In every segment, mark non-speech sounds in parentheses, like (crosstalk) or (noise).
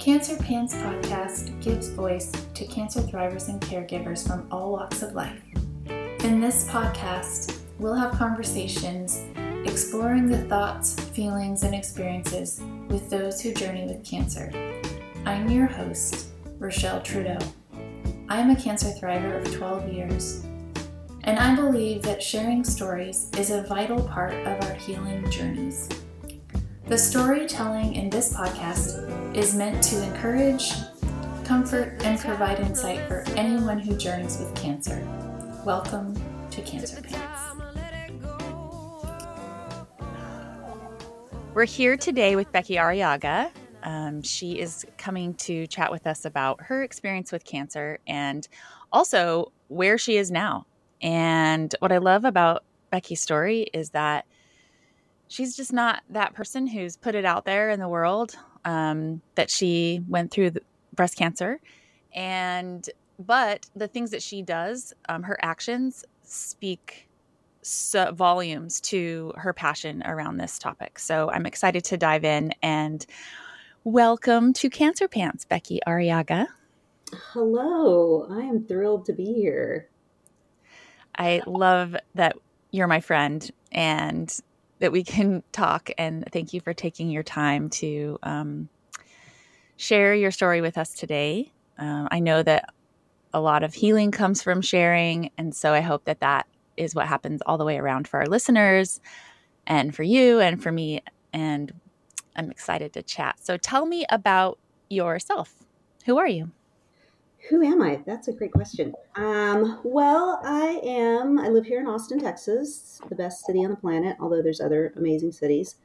Cancer Pants podcast gives voice to cancer thrivers and caregivers from all walks of life. In this podcast, we'll have conversations exploring the thoughts, feelings, and experiences with those who journey with cancer. I'm your host, Rochelle Trudeau. I am a cancer thriver of 12 years, and I believe that sharing stories is a vital part of our healing journeys. The storytelling in this podcast is meant to encourage, comfort, and provide insight for anyone who journeys with cancer. Welcome to Cancer Pants. We're here today with Becky Arriaga. Um, she is coming to chat with us about her experience with cancer and also where she is now. And what I love about Becky's story is that she's just not that person who's put it out there in the world um, that she went through breast cancer. And but the things that she does um, her actions speak so volumes to her passion around this topic. So i'm excited to dive in and welcome to cancer pants becky arriaga. Hello. I am thrilled to be here. I love that you're my friend and that we can talk. And thank you for taking your time to um, share your story with us today. Um, I know that a lot of healing comes from sharing. And so I hope that that is what happens all the way around for our listeners and for you and for me. And I'm excited to chat. So tell me about yourself. Who are you? Who am I? That's a great question. Um, well, I am, I live here in Austin, Texas, the best city on the planet, although there's other amazing cities. (laughs)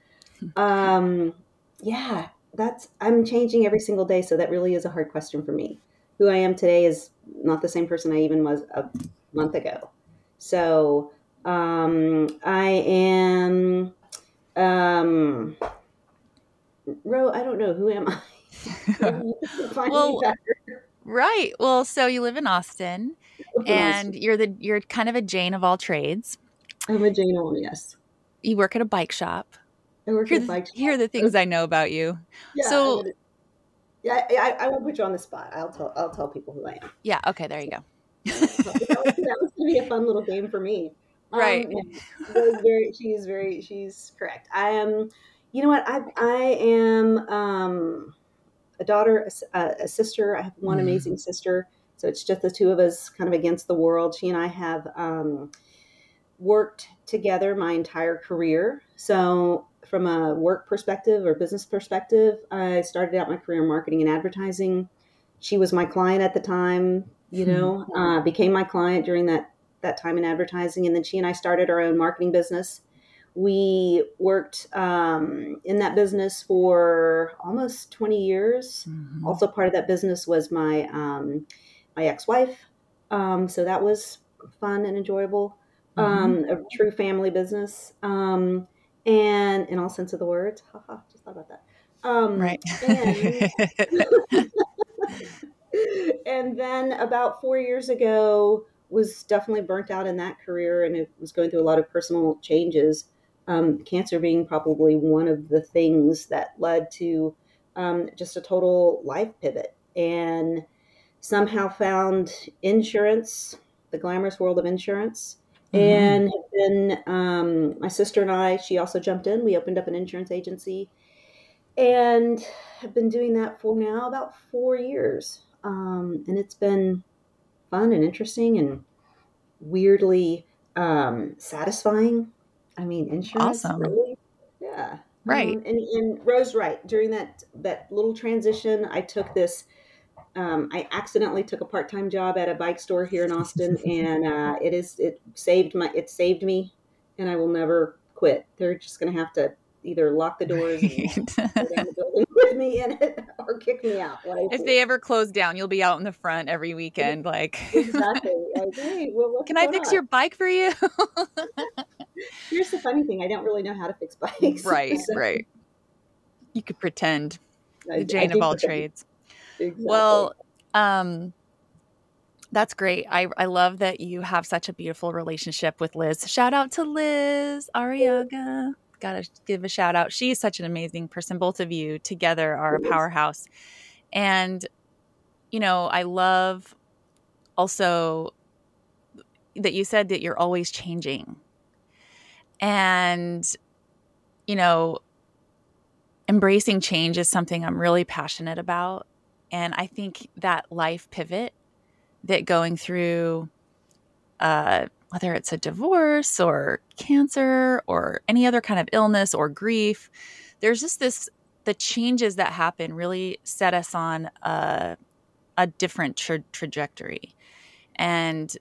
Um, yeah, that's, I'm changing every single day. So that really is a hard question for me. Who I am today is not the same person I even was a month ago. So um, I am, um, Ro, I don't know. Who am I? (laughs) (laughs) well, Right. Well, so you live (laughs) in Austin and you're the you're kind of a Jane of all trades. I'm a Jane of all, yes. You work at a bike shop. I work here at a bike shop. Here are the things I know about you. Yeah, so yeah, I, I, won't put you on the spot. I'll tell I'll tell people who I am. Yeah, okay, there you go. (laughs) that, was, that was gonna be a fun little game for me. Right. Um, very she's very she's correct. I am you know what, I I am um a daughter, a, a sister. I have one mm-hmm. amazing sister. So it's just the two of us kind of against the world. She and I have um, worked together my entire career. So, from a work perspective or business perspective, I started out my career in marketing and advertising. She was my client at the time, you hmm. know, uh, became my client during that that time in advertising, and then she and I started our own marketing business we worked um, in that business for almost 20 years. Mm-hmm. Also, part of that business was my um, my ex wife, um, so that was fun and enjoyable. Mm-hmm. Um, a true family business, um, and in all sense of the words. Haha, just thought about that. Um, right. And, (laughs) and then about four years ago, was definitely burnt out in that career, and it was going through a lot of personal changes um, cancer being probably one of the things that led to um, just a total life pivot and somehow found insurance, the glamorous world of insurance. Mm-hmm. And then um, my sister and I, she also jumped in. We opened up an insurance agency and have been doing that for now about four years. Um, and it's been fun and interesting and weirdly um, satisfying I mean, insurance. Awesome. Really? Yeah. Right. Um, and, and Rose, right. During that that little transition, I took this. Um, I accidentally took a part time job at a bike store here in Austin, and uh, it is it saved my it saved me, and I will never quit. They're just going to have to either lock the doors (laughs) right. (laughs) with me in it or kick me out. If they ever close down, you'll be out in the front every weekend. Like exactly. Like, hey, well, (laughs) can I fix on? your bike for you? Here's the funny thing: I don't really know how to fix bikes. (laughs) Right, so. right. You could pretend I, the Jane of all pretend. trades. Exactly. Well, um, that's great. I, I love that you have such a beautiful relationship with Liz. Shout out to Liz Arriaga. Gotta give a shout out. She is such an amazing person. Both of you together are a powerhouse. And, you know, I love also that you said that you're always changing. And, you know, embracing change is something I'm really passionate about. And I think that life pivot that going through, uh, whether it's a divorce or cancer or any other kind of illness or grief, there's just this the changes that happen really set us on a, a different tra- trajectory. And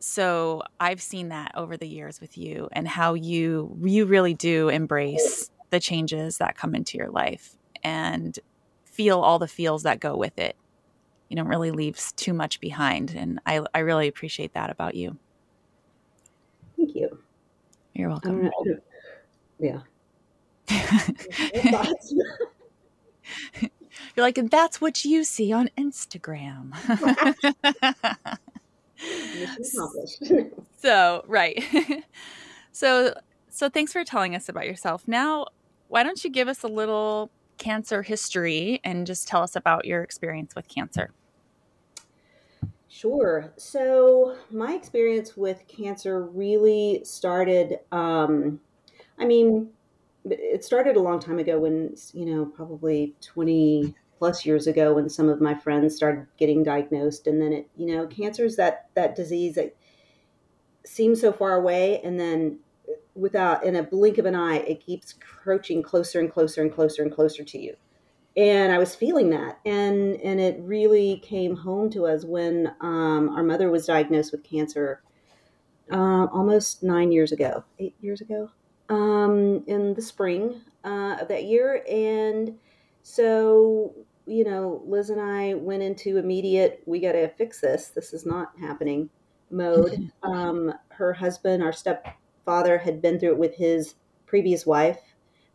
so I've seen that over the years with you and how you you really do embrace the changes that come into your life and feel all the feels that go with it. You don't really leaves too much behind. And I, I really appreciate that about you. Thank you. You're welcome. Yeah. (laughs) You're like, and that's what you see on Instagram. (laughs) (laughs) so, right. (laughs) so, so thanks for telling us about yourself. Now, why don't you give us a little cancer history and just tell us about your experience with cancer? Sure. So, my experience with cancer really started, um, I mean, it started a long time ago when, you know, probably 20 plus years ago when some of my friends started getting diagnosed. And then it, you know, cancer is that, that disease that seems so far away. And then without, in a blink of an eye, it keeps approaching closer and closer and closer and closer to you and I was feeling that, and and it really came home to us when um, our mother was diagnosed with cancer uh, almost nine years ago, eight years ago, um, in the spring uh, of that year, and so you know, Liz and I went into immediate, we got to fix this. This is not happening mode. (laughs) Um, her husband, our stepfather, had been through it with his previous wife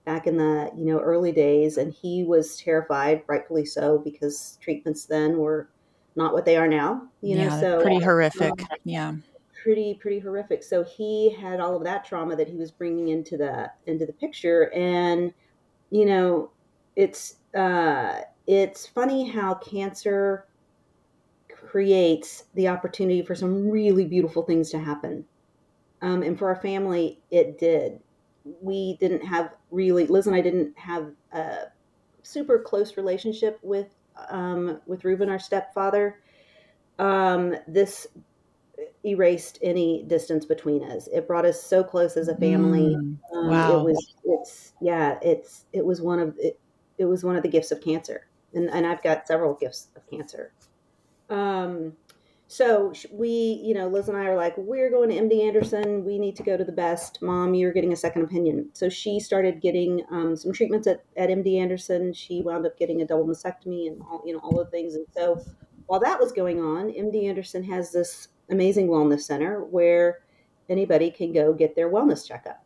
back in the you know early days and he was terrified rightfully so because treatments then were not what they are now you yeah, know so pretty horrific um, yeah pretty pretty horrific so he had all of that trauma that he was bringing into the into the picture and you know it's uh it's funny how cancer creates the opportunity for some really beautiful things to happen um, and for our family it did we didn't have really Liz and I didn't have a super close relationship with um, with Reuben, our stepfather. Um, this erased any distance between us. It brought us so close as a family. Mm, um, wow. It was it's yeah it's it was one of it, it was one of the gifts of cancer, and and I've got several gifts of cancer. Um, so we, you know, Liz and I are like, we're going to MD Anderson. We need to go to the best. Mom, you're getting a second opinion. So she started getting um, some treatments at, at MD Anderson. She wound up getting a double mastectomy and all, you know, all the things. And so while that was going on, MD Anderson has this amazing wellness center where anybody can go get their wellness checkup.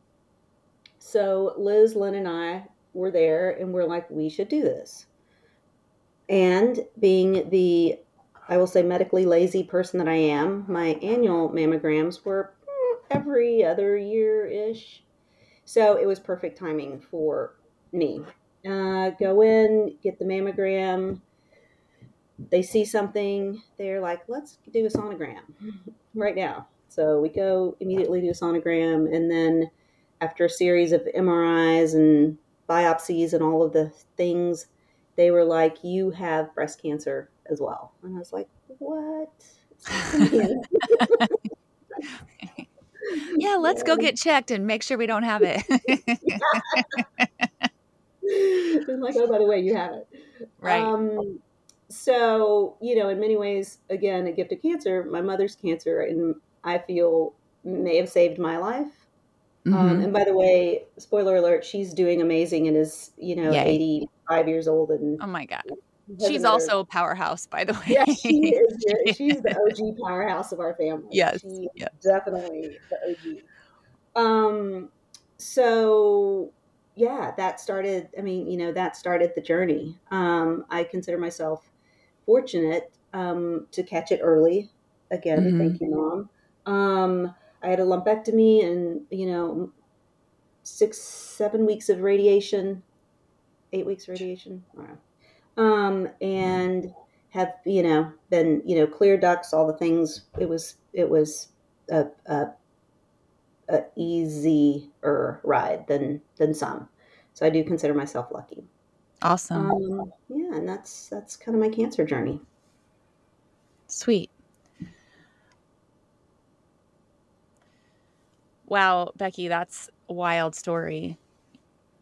So Liz, Lynn, and I were there and we're like, we should do this. And being the I will say, medically lazy person that I am, my annual mammograms were every other year ish. So it was perfect timing for me. Uh, go in, get the mammogram. They see something, they're like, let's do a sonogram (laughs) right now. So we go immediately do a sonogram. And then after a series of MRIs and biopsies and all of the things, they were like, you have breast cancer as well. And I was like, what? (laughs) yeah, let's yeah. go get checked and make sure we don't have it. I'm (laughs) like, oh, by the way, you have it. Right. Um, so, you know, in many ways, again, a gift of cancer, my mother's cancer, and I feel may have saved my life. Um, mm-hmm. Um, and by the way, spoiler alert, she's doing amazing and is, you know, Yay. 85 years old. And oh my God. She's also a powerhouse, by the way. Yeah, she is. (laughs) She's the OG powerhouse of our family. Yes, she definitely the OG. Um, so yeah, that started. I mean, you know, that started the journey. Um, I consider myself fortunate um, to catch it early. Again, mm-hmm. thank you, mom. Um, I had a lumpectomy, and you know, six, seven weeks of radiation, eight weeks radiation. um, and have you know been you know clear ducks, all the things. It was it was a, a, a easier ride than than some. So I do consider myself lucky. Awesome. Um, yeah, and that's that's kind of my cancer journey. Sweet. Wow, Becky, that's a wild story.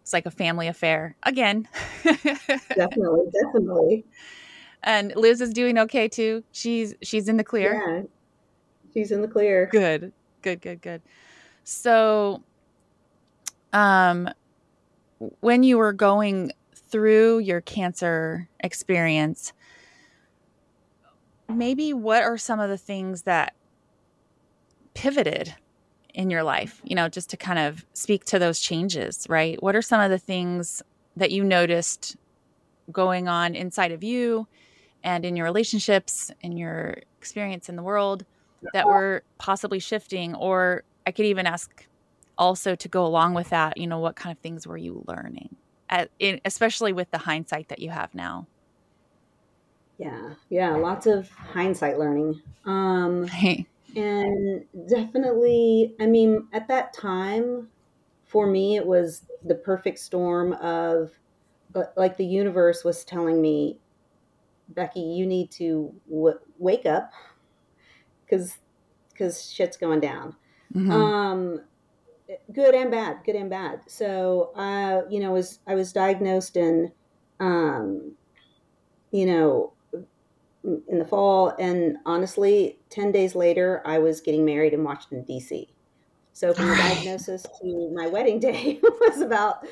It's like a family affair again. definitely, definitely. And Liz is doing okay too. She's she's in the clear. Yeah, she's in the clear. Good, good, good, good. So, um, when you were going through your cancer experience, maybe what are some of the things that pivoted in your life, you know, just to kind of speak to those changes, right? What are some of the things that you noticed going on inside of you and in your relationships, in your experience in the world that were possibly shifting? Or I could even ask also to go along with that, you know, what kind of things were you learning, At, in, especially with the hindsight that you have now? Yeah, yeah, lots of hindsight learning. Um, (laughs) and definitely, I mean, at that time, for me, it was the perfect storm of like the universe was telling me, Becky, you need to w- wake up because because shit's going down. Mm-hmm. Um, good and bad, good and bad. So, uh, you know, was I was diagnosed in, um, you know, in the fall. And honestly, 10 days later, I was getting married in Washington, D.C. So from the diagnosis to my wedding (laughs) day was about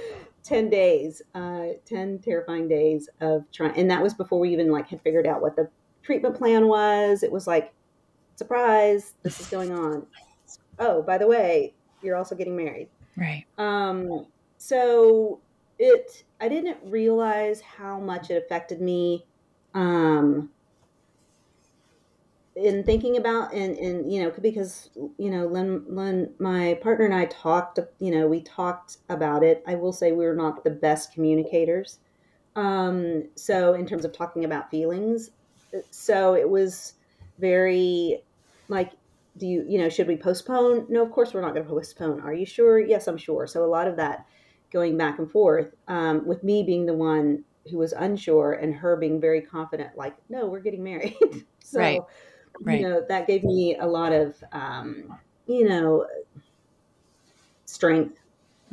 10 days, uh, 10 terrifying days of trying. And that was before we even like had figured out what the treatment plan was. It was like, surprise, this is going on. Oh, by the way, you're also getting married. Right. Um, so it, I didn't realize how much it affected me um, in thinking about and and you know because you know Len, Len my partner and I talked you know we talked about it. I will say we are not the best communicators. Um so in terms of talking about feelings so it was very like do you you know should we postpone? No of course we're not going to postpone. Are you sure? Yes I'm sure. So a lot of that going back and forth um, with me being the one who was unsure and her being very confident like no we're getting married. (laughs) So right right. you know that gave me a lot of um, you know strength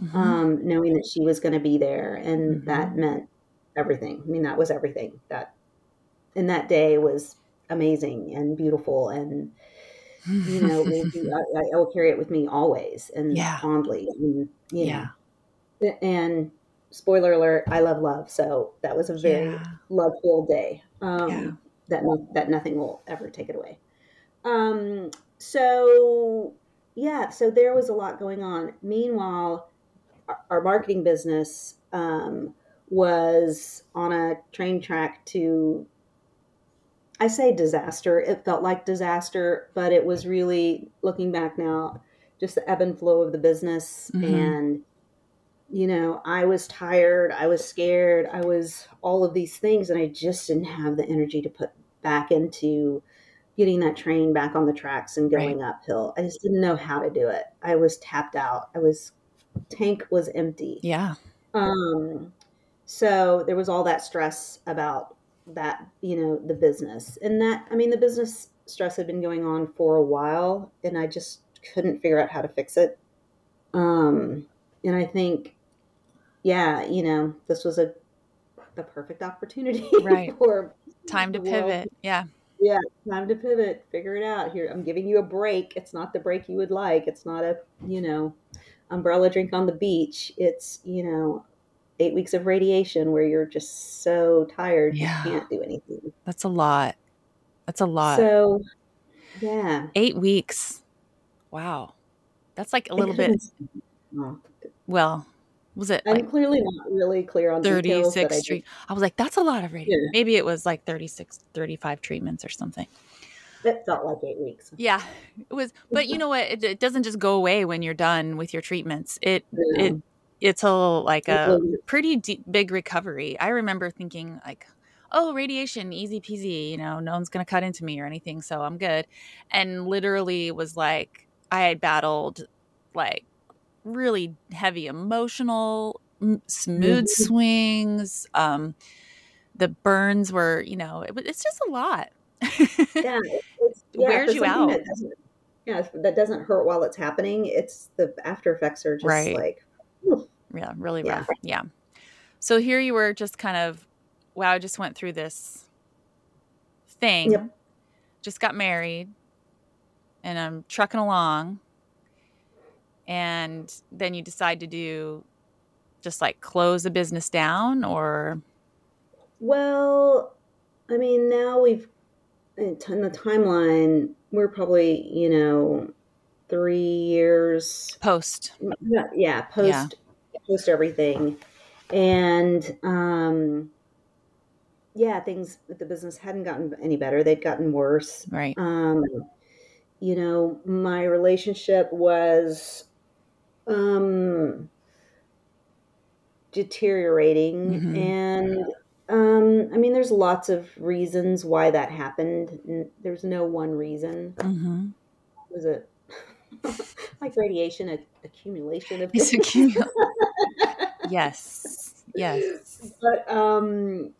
mm-hmm. um, knowing that she was going to be there and mm-hmm. that meant everything i mean that was everything that and that day was amazing and beautiful and you know (laughs) I, I, will carry it with me always and yeah. fondly and, you know yeah. and spoiler alert i love love so that was a very yeah. love filled day um, that that nothing will ever take it away. Um, so yeah, so there was a lot going on. Meanwhile, our, our marketing business um, was on a train track to. I say disaster. It felt like disaster, but it was really looking back now, just the ebb and flow of the business mm-hmm. and you know, I was tired, I was scared, I was all of these things, and I just didn't have the energy to put back into getting that train back on the tracks and going right. uphill. I just didn't know how to do it. I was tapped out. I was tank was empty. Yeah. Um so there was all that stress about that, you know, the business. And that I mean the business stress had been going on for a while and I just couldn't figure out how to fix it. Um and I think yeah, you know, this was a the perfect opportunity (laughs) right. for time to pivot. Yeah. Yeah, time to pivot. Figure it out. Here, I'm giving you a break. It's not the break you would like. It's not a, you know, umbrella drink on the beach. It's, you know, eight weeks of radiation where you're just so tired yeah. you can't do anything. That's a lot. That's a lot. So, yeah. Eight weeks. Wow. That's like a little bit. Oh, well, was it I'm like clearly not really clear on 36 street. I, I, was like, that's a lot of radio. Yeah. Maybe it was like 36, 35 treatments or something. It felt like eight weeks. Yeah, it was. But you (laughs) know what? It, it doesn't just go away when you're done with your treatments. It yeah. it it's a like a pretty deep, big recovery. I remember thinking like, oh, radiation, easy peasy, you know, no one's going to cut into me or anything, so I'm good. And literally was like, I had battled like really heavy emotional mood mm-hmm. swings. Um, the burns were, you know, it, it's just a lot. yeah, (laughs) it's, yeah, wears you out. That yeah, that doesn't hurt while it's happening. It's the after effects are just right. like, yeah, really rough. Yeah. So here you were, just kind of, wow, I just went through this thing. Yep. Just got married, and I'm trucking along, and then you decide to do, just like close the business down, or. Well, I mean, now we've in the timeline, we're probably, you know, three years post. Yeah, post yeah. post everything. And um yeah, things the business hadn't gotten any better. They'd gotten worse. Right. Um you know, my relationship was um deteriorating mm-hmm. and um, I mean, there's lots of reasons why that happened. There's no one reason. Mm-hmm. Was it (laughs) like radiation a- accumulation of? It's accumul- (laughs) yes, yes. But um,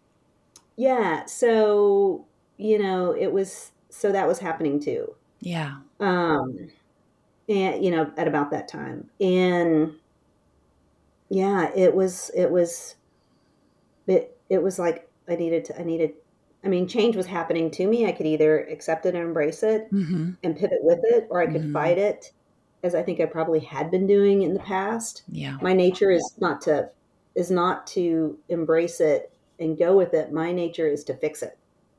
yeah. So you know, it was so that was happening too. Yeah. Um, and you know, at about that time, and yeah, it was it was it it was like I needed to, I needed, I mean, change was happening to me. I could either accept it and embrace it mm-hmm. and pivot with it, or I could mm-hmm. fight it, as I think I probably had been doing in the past. Yeah. My nature is not to, is not to embrace it and go with it. My nature is to fix it.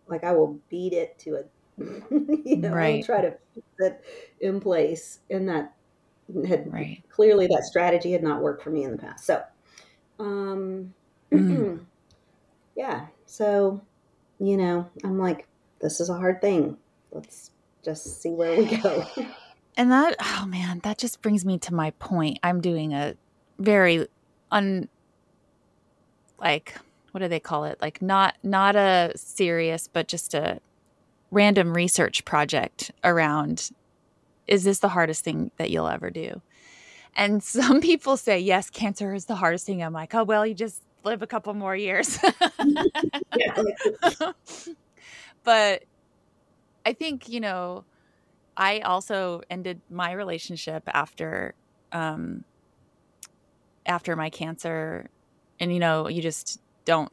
Like I will beat it to it. (laughs) you know, right. I'll try to put it in place. And that had right. clearly that strategy had not worked for me in the past. So, um, mm. (clears throat) yeah, so, you know, I'm like, this is a hard thing. Let's just see where we go. (laughs) and that, oh man, that just brings me to my point. I'm doing a very un, like, what do they call it? Like not not a serious, but just a random research project around is this the hardest thing that you'll ever do? And (laughs) some people say, yes, cancer is the hardest thing. I'm like, oh, well, you just live a couple more years. (laughs) but I think, you know, I also ended my relationship after um after my cancer and you know, you just don't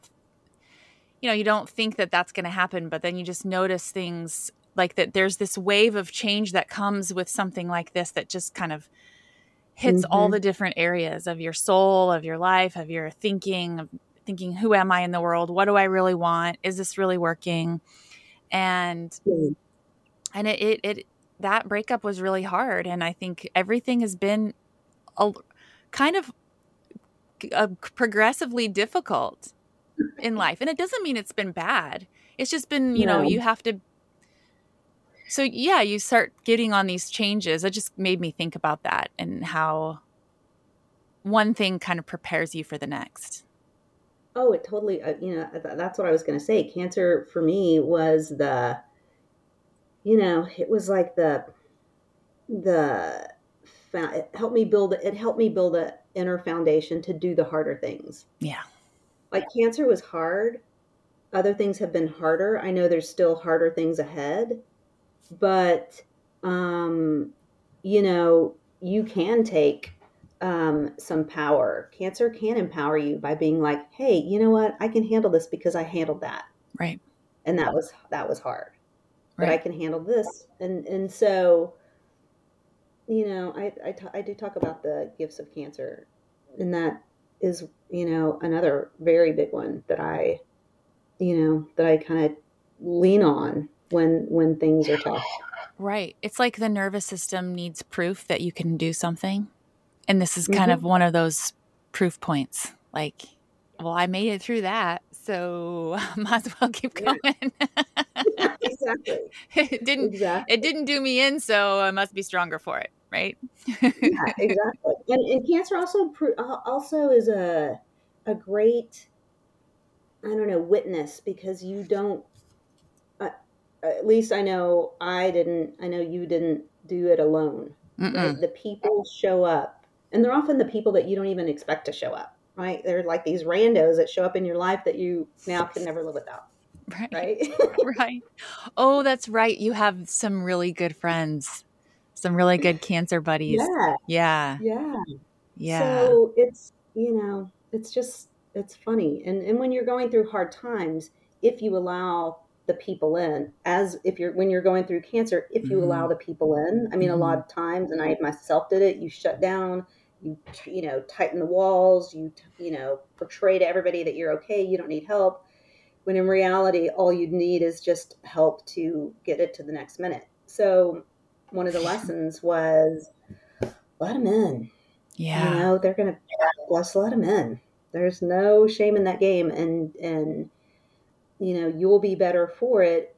you know, you don't think that that's going to happen, but then you just notice things like that there's this wave of change that comes with something like this that just kind of hits mm-hmm. all the different areas of your soul, of your life, of your thinking, of thinking, who am I in the world? What do I really want? Is this really working? And mm-hmm. and it, it it that breakup was really hard, and I think everything has been a kind of a progressively difficult in life, and it doesn't mean it's been bad. It's just been, you know, you have to so yeah, you start getting on these changes. It just made me think about that and how one thing kind of prepares you for the next. Oh, it totally. Uh, you know, that's what I was going to say. Cancer for me was the, you know, it was like the, the, it helped me build. It helped me build a inner foundation to do the harder things. Yeah. Like cancer was hard. Other things have been harder. I know there's still harder things ahead, but um, you know, you can take um, some power. Cancer can empower you by being like, "Hey, you know what? I can handle this because I handled that." Right. And that was that was hard, right. but I can handle this. And and so, you know, I I, t- I do talk about the gifts of cancer, and that is you know another very big one that I, you know, that I kind of lean on when when things are tough. (laughs) Right. It's like the nervous system needs proof that you can do something. And this is kind mm-hmm. of one of those proof points. Like, well, I made it through that, so (laughs) I might as well keep going. Yeah. (laughs) exactly. it didn't exactly. it didn't do me in, so I must be stronger for it, right? yeah, exactly. (laughs) And, and cancer also also is a a great I don't know, witness because you don't. Uh, at least I know I didn't. I know you didn't do it alone. Right? The people show up, and they're often the people that you don't even expect to show up. Right? They're like these randos that show up in your life that you now can never live without. Right. Right. (laughs) right. Oh, that's right. You have some really good friends, some really good (laughs) cancer buddies. yeah. Yeah. Yeah. Yeah. So it's you know it's just it's funny and and when you're going through hard times if you allow the people in as if you're when you're going through cancer if you Mhm. allow the people in i mean a lot of times and i myself did it you shut down you you know tighten the walls you you know portray to everybody that you're okay you don't need help when in reality all you need is just help to get it to the next minute so one of the lessons was let them in yeah. you know they're gonna let's let them in there's no shame in that game and and you know you'll be better for it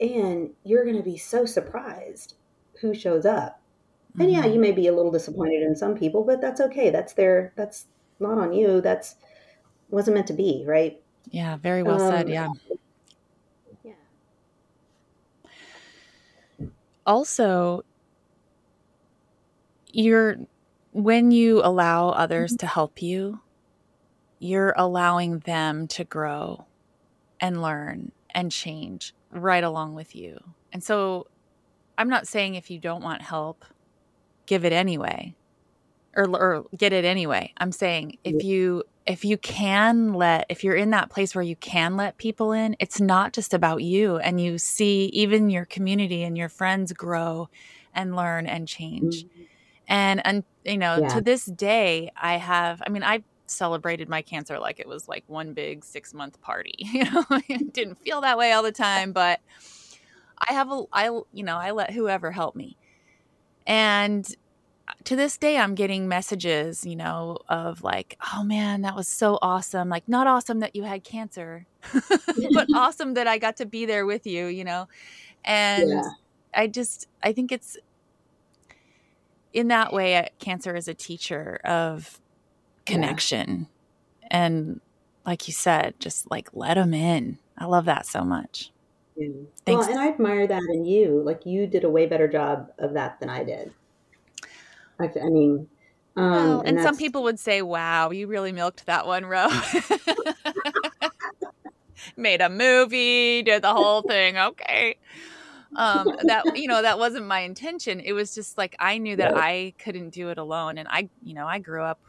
and you're gonna be so surprised who shows up and yeah Mhm. you may be a little disappointed in some people but that's okay that's their that's not on you that's wasn't meant to be right Yeah. Very well said. Um, Yeah. yeah Also, you're when you allow others Mm-hmm. to help you, you're allowing them to grow and learn and change right along with you. And so I'm not saying if you don't want help, give it anyway or, or get it anyway. I'm saying if you if you can let if you're in that place where you can let people in, it's not just about you and you see even your community and your friends grow and learn and change. Mm-hmm. And and you know, Yeah. to this day I have I mean I celebrated my cancer like it was like one big 6 month party. (laughs) You know, it didn't feel that way all the time, but I have a I you know, I let whoever help me. And to this day I'm getting messages, you know, of like, "Oh man, that was so awesome." Like not awesome that you had cancer, (laughs) but (laughs) awesome that I got to be there with you, you know. And Yeah. I just I think it's in that way cancer is a teacher of connection. And like you said, just like let them in. I love that so much. Yeah. Thanks. Well, and I admire that in you. Like you did a way better job of that than I did. I, I mean, um, Well, and, some people would say, "Wow, you really milked that one, Ro." (laughs) Made a movie, did the whole thing. Okay, um, that you know that wasn't my intention. It was just like I knew that I couldn't do it alone, and I, you know, I grew up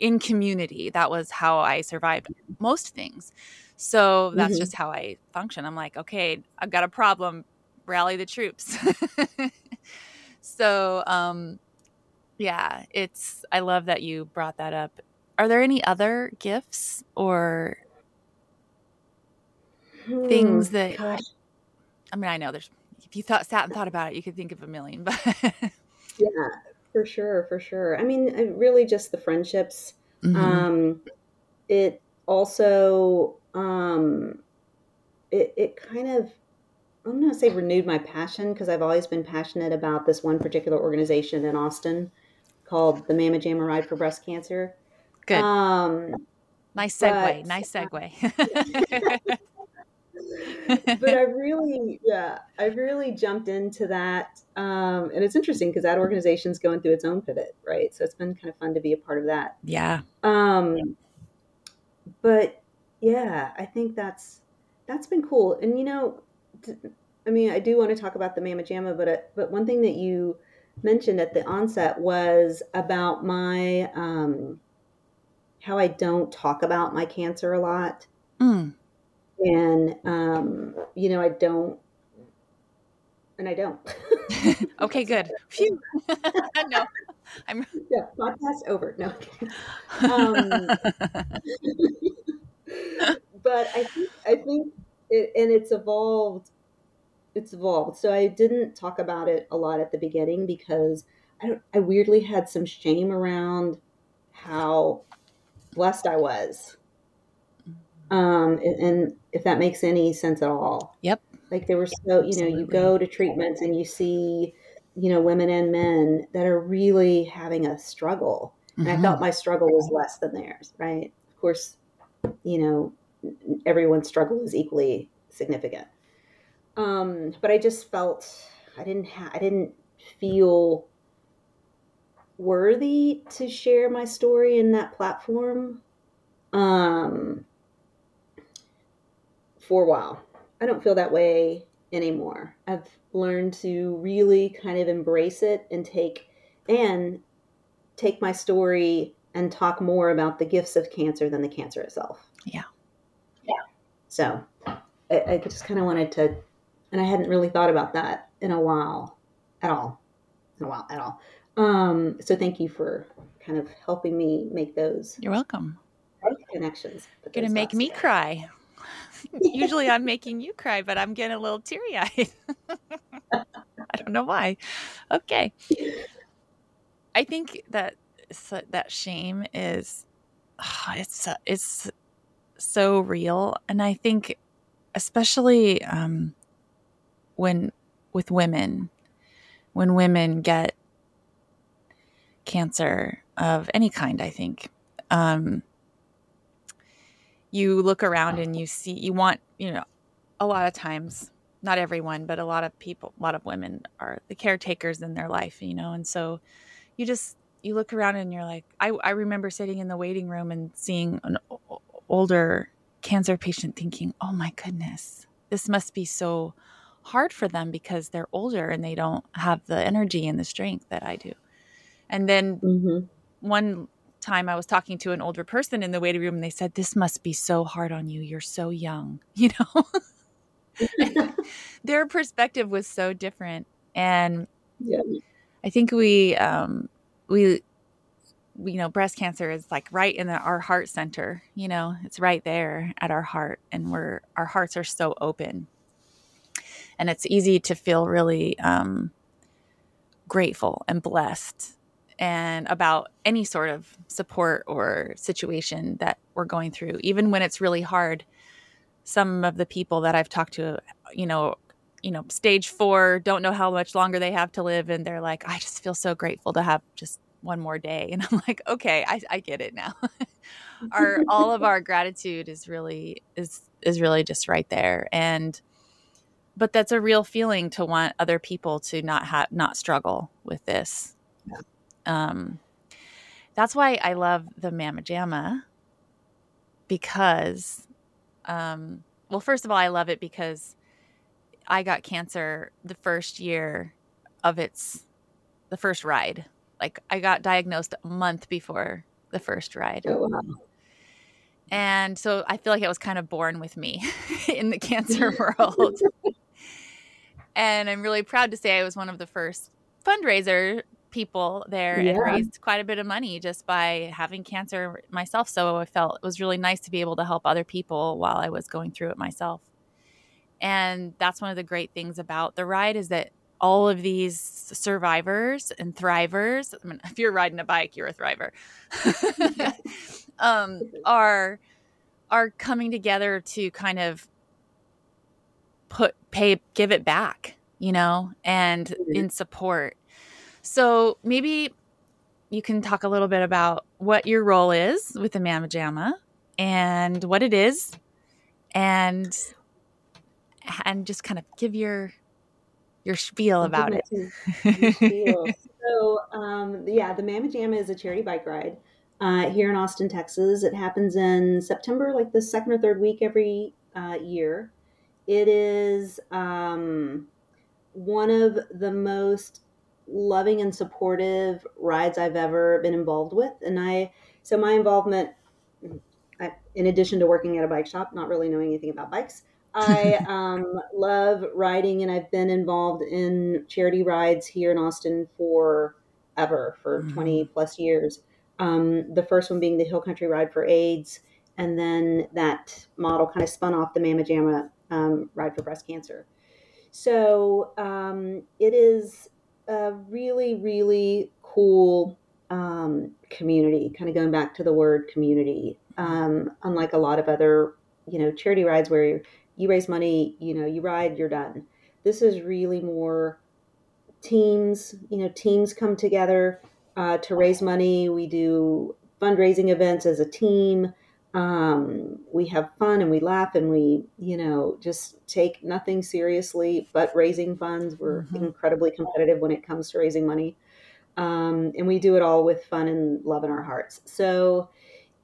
in community. That was how I survived most things. So that's Mhm. just how I function. I'm like, okay, I've got a problem. Rally the troops. (laughs) so, um, yeah, it's. I love that you brought that up. Are there any other gifts or things Hmm, that? gosh, I mean, I know there's. If you thought sat and thought about it, you could think of a million. But yeah, for sure, for sure. I mean, really, just the friendships. Mhm. Um, it also, um, it it kind of, I'm gonna say renewed my passion because I've always been passionate about this one particular organization in Austin called the Mama Jamma Ride for Breast Cancer. good, Um, nice segue. but- nice segue. (laughs) but I really, yeah, I really jumped into that. Um, and it's interesting because that organization's going through its own pivot, right? So it's been kind of fun to be a part of that. yeah. Um, but yeah, I think that's that's been cool. And you know, I mean, I do want to talk about the Mama Jamma, but uh, but one thing that you mentioned at the onset was about my um, how I don't talk about my cancer a lot Mm. and um, you know i don't and i don't (laughs) Okay, good. Phew. (laughs) no, I'm. (laughs) yeah podcast over no Um, but i think i think it and it's evolved it's evolved. So i didn't talk about it a lot at the beginning because i don't i weirdly had some shame around how blessed i was. Um and, and if that makes any sense at all. Yep. like there were so you know you go to treatments and you see you know women and men that are really having a struggle. And i Mhm. felt my struggle was less than theirs right? Of course you know everyone's struggle is equally significant. Um, but I just felt I didn't ha- I didn't feel worthy to share my story in that platform um, for a while. I don't feel that way anymore. I've learned to really kind of embrace it and take and take my story and talk more about the gifts of cancer than the cancer itself. Yeah. Yeah. So I, I just kind of wanted to, and I hadn't really thought about that in a while at all. In a while at all. Um, so thank you for kind of helping me make those. You're welcome. Connections. You're gonna make me cry. (laughs) Usually I'm making you cry, but I'm getting a little teary eyed. (laughs) I don't know why. Okay. I think that that shame is it's it's so real, and I think especially um, when with women, when women get cancer of any kind, I think. Um, you look around and you see, you want, you know, a lot of times, not everyone, but a lot of people, a lot of women are the caretakers in their life, you know, and so you just, you look around and you're like, I, I remember sitting in the waiting room and seeing an older cancer patient thinking, oh my goodness, this must be so hard for them because they're older and they don't have the energy and the strength that I do. And then mm-hmm. one time I was talking to an older person in the waiting room and they said, This must be so hard on you. You're so young, (laughs) you know? (laughs) Their perspective was so different. And yeah. I think we, um, we, you know, breast cancer is like right in the, our heart center, you know, it's right there at our heart. And we're, our hearts are so open. And it's easy to feel really um, grateful and blessed and about any sort of support or situation that we're going through, even when it's really hard. Some of the people that I've talked to, you know, you know, stage four, don't know how much longer they have to live, and they're like, I just feel so grateful to have just one more day, (laughs) and I'm like, okay, I, I get it now. (laughs) our all of our gratitude is really is is really just right there, and but that's a real feeling to want other people to not have not struggle with this. Yeah. Um, that's why I love the Mama Jamma because, um, well, first of all, I love it because I got cancer the first year of its the first ride. Like I got diagnosed a month before the first ride. Oh, wow. And so I feel like it was kind of born with me (laughs) in the cancer (laughs) world. (laughs) and I'm really proud to say I was one of the first fundraiser people there yeah. and raised quite a bit of money just by having cancer myself. So I felt it was really nice to be able to help other people while I was going through it myself. And that's one of the great things about the ride is that all of these survivors and thrivers, I mean, (laughs) if you're riding a bike, you're a thriver, (laughs) (laughs) um, are are coming together to kind of put pay give it back, you know, and mm-hmm. in support so maybe you can talk a little bit about what your role is with the Mama Jamma and what it is and and just kind of give your your spiel about it. (laughs) spiel. so um, yeah, the Mama Jamma is a charity bike ride uh, here in Austin, Texas. It happens in September, like the second or third week every uh, year. It is um, one of the most loving and supportive rides I've ever been involved with. And I, so my involvement, I, in addition to working at a bike shop, not really knowing anything about bikes, I (laughs) um, love riding and I've been involved in charity rides here in Austin for ever, for mm-hmm. 20 plus years. Um, the first one being the Hill Country Ride for AIDS. And then that model kind of spun off the Mama Jamma um, Ride for Breast Cancer. So um, it is a really, really cool um, community, kind of going back to the word community. Um, unlike a lot of other, you know, charity rides where you raise money, you know, you ride, you're done. This is really more teams, you know, teams come together uh, to raise money. We do fundraising events as a team. Um, we have fun and we laugh and we, you know, just take nothing seriously but raising funds. We're mm-hmm. incredibly competitive when it comes to raising money. Um, and we do it all with fun and love in our hearts. So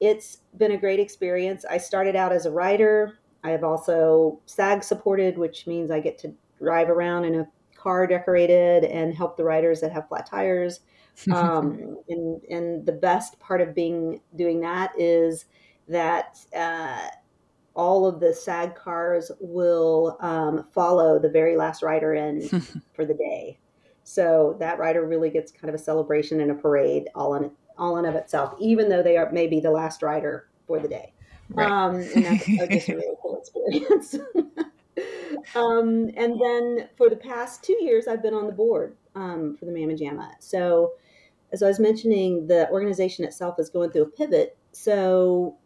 it's been a great experience. I started out as a writer. I have also SAG supported, which means I get to drive around in a car decorated and help the riders that have flat tires. (laughs) Um, and, and the best part of being doing that is that uh, all of the SAG cars will um, follow the very last rider in (laughs) for the day. So that rider really gets kind of a celebration and a parade all in all in of itself, even though they are maybe the last rider for the day. Right. Um, and that's just a really cool experience. (laughs) um, and then for the past two years, I've been on the board um, for the Mamma Jamma. So, as I was mentioning, the organization itself is going through a pivot. So,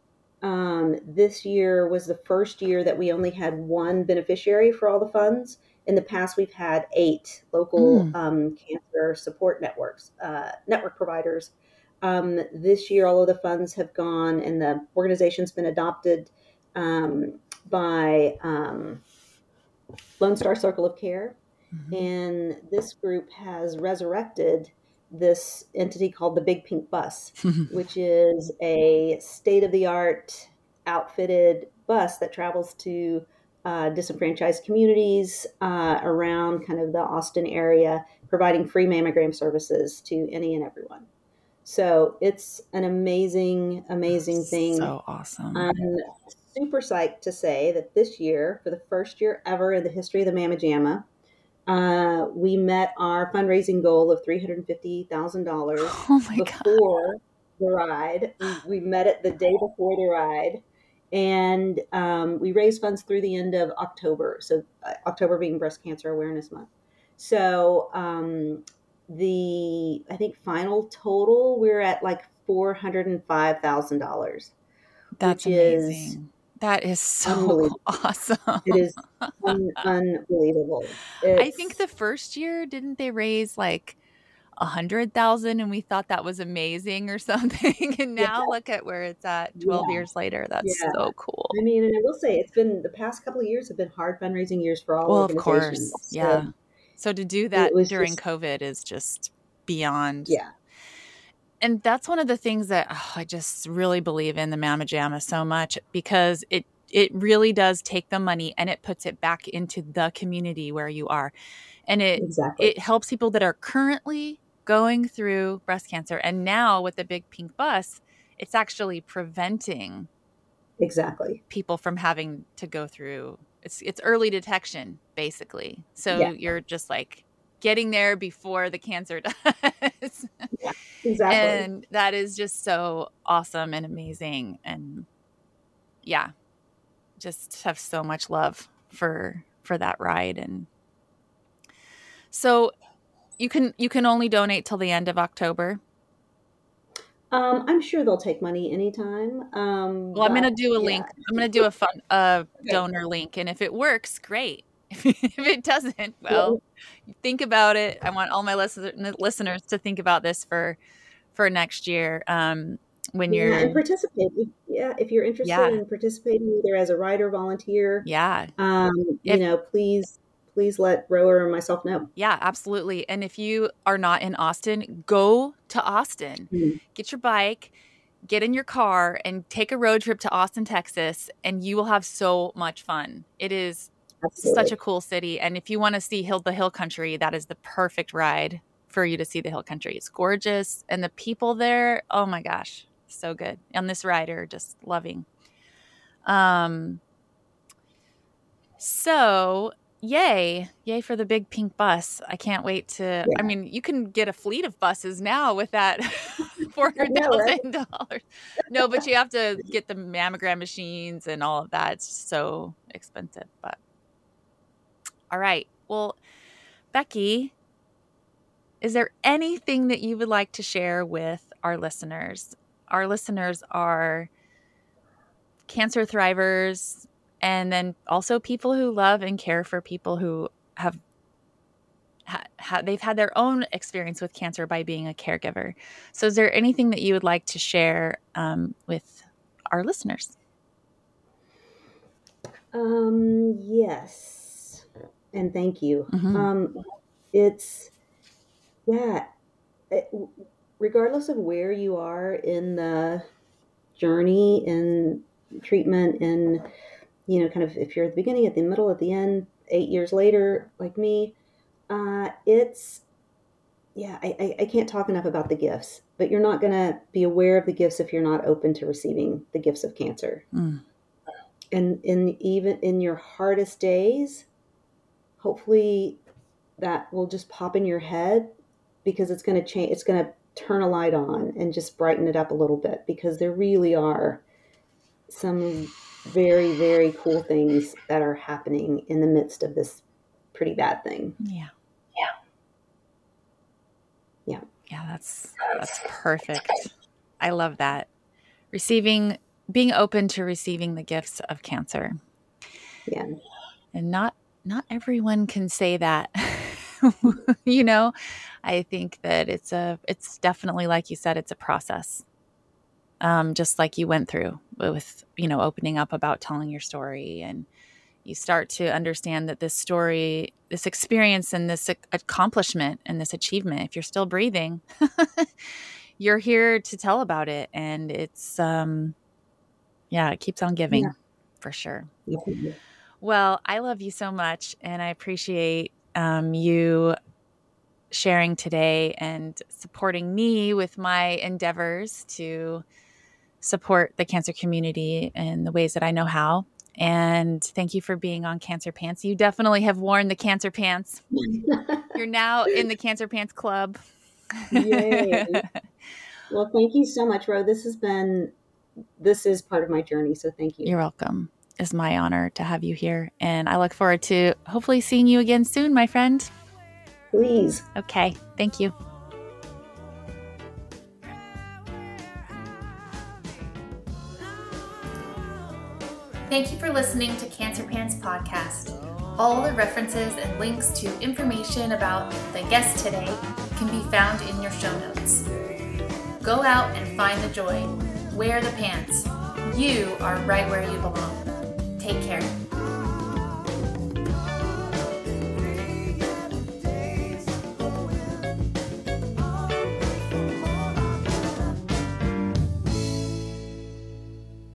um, this year was the first year that we only had one beneficiary for all the funds. In the past, we've had eight local mm. um, cancer support networks, uh, network providers. Um, this year, all of the funds have gone, and the organization's been adopted um, by um, Lone Star Circle of Care. Mm-hmm. And this group has resurrected this entity called the Big Pink Bus, (laughs) which is a state of the art outfitted bus that travels to uh, disenfranchised communities uh, around kind of the Austin area, providing free mammogram services to any and everyone. So it's an amazing, amazing That's thing. So awesome. I'm super psyched to say that this year, for the first year ever in the history of the Mamma Jamma, uh, we met our fundraising goal of $350,000 oh before God. the ride. We, we met it the day before the ride and um, we raised funds through the end of October. So uh, October being Breast Cancer Awareness Month. So um, the I think final total we're at like four hundred and five thousand dollars. That's amazing. That is so (laughs) awesome. It is un- unbelievable. It's, I think the first year didn't they raise like a hundred thousand and we thought that was amazing or (laughs) something and now yeah. look at where it's at 12 yeah. years later that's yeah. so cool i mean and i will say it's been the past couple of years have been hard fundraising years for all of us. well of course so yeah so to do that during just, covid is just beyond yeah and that's one of the things that oh, i just really believe in the Mamma Jamma so much because it it really does take the money and it puts it back into the community where you are and it exactly. it helps people that are currently going through breast cancer. And now with the big pink bus, it's actually preventing exactly people from having to go through it's it's early detection basically. So yeah. you're just like getting there before the cancer (laughs) does. Yeah, exactly. And that is just so awesome and amazing and yeah. Just have so much love for for that ride and so you can you can only donate till the end of October. Um, I'm sure they'll take money anytime. Um, well, I'm going to do a yeah. link. I'm going to do a fun uh, donor link, and if it works, great. (laughs) if it doesn't, well, think about it. I want all my listeners to think about this for for next year. Um, when you're yeah, and participate. Yeah, if you're interested yeah. in participating either as a writer, volunteer, yeah, um, if, you know, please please let Rower and myself know. Yeah, absolutely. And if you are not in Austin, go to Austin. Mm-hmm. Get your bike, get in your car, and take a road trip to Austin, Texas, and you will have so much fun. It is absolutely. such a cool city. And if you want to see Hill the Hill Country, that is the perfect ride for you to see the Hill Country. It's gorgeous. And the people there, oh my gosh, so good. And this rider, just loving. Um, so yay yay for the big pink bus i can't wait to yeah. i mean you can get a fleet of buses now with that (laughs) $400000 right? no but you have to get the mammogram machines and all of that it's so expensive but all right well becky is there anything that you would like to share with our listeners our listeners are cancer thrivers and then also people who love and care for people who have ha- ha- they've had their own experience with cancer by being a caregiver. So, is there anything that you would like to share um, with our listeners. Um, yes, and thank you. Mhm. Um, it's yeah. It, regardless of where you are in the journey in treatment, and you know, kind of if you're at the beginning, at the middle, at the end, eight years later, like me, uh, it's yeah. I, I I can't talk enough about the gifts, but you're not gonna be aware of the gifts if you're not open to receiving the gifts of cancer Mm. and in even in your hardest days hopefully that will just pop in your head because it's going to change it's going to turn a light on and just brighten it up a little bit because there really are some very very cool things that are happening in the midst of this pretty bad thing Yeah. Yeah. Yeah. Yeah, that's that's perfect. I love that. Receiving being open to receiving the gifts of cancer. yeah And not not everyone can say that. (laughs) you know, I think that it's a it's definitely like you said it's a process. Um just like you went through with, you know, opening up about telling your story and you start to understand that this story, this experience and this accomplishment and this achievement, if you're still breathing, (laughs) you're here to tell about it. And it's, um, yeah, it keeps on giving Yeah. for sure. yeah. Well, I love you so much and I appreciate um, you sharing today and supporting me with my endeavors to support the cancer community in the ways that I know how. And thank you for being on Cancer Pants. You definitely have worn the Cancer Pants. (laughs) You're now in the Cancer Pants Club. Yay. well thank you so much ro this has been this is part of my journey so thank you You're welcome. It's my honor to have you here. And I look forward to hopefully seeing you again soon, my friend. please Okay. Thank you. Thank you for listening to Cancer Pants Podcast. All the references and links to information about the guest today can be found in your show notes. Go out and find the joy. Wear the pants. You are right where you belong. Take care.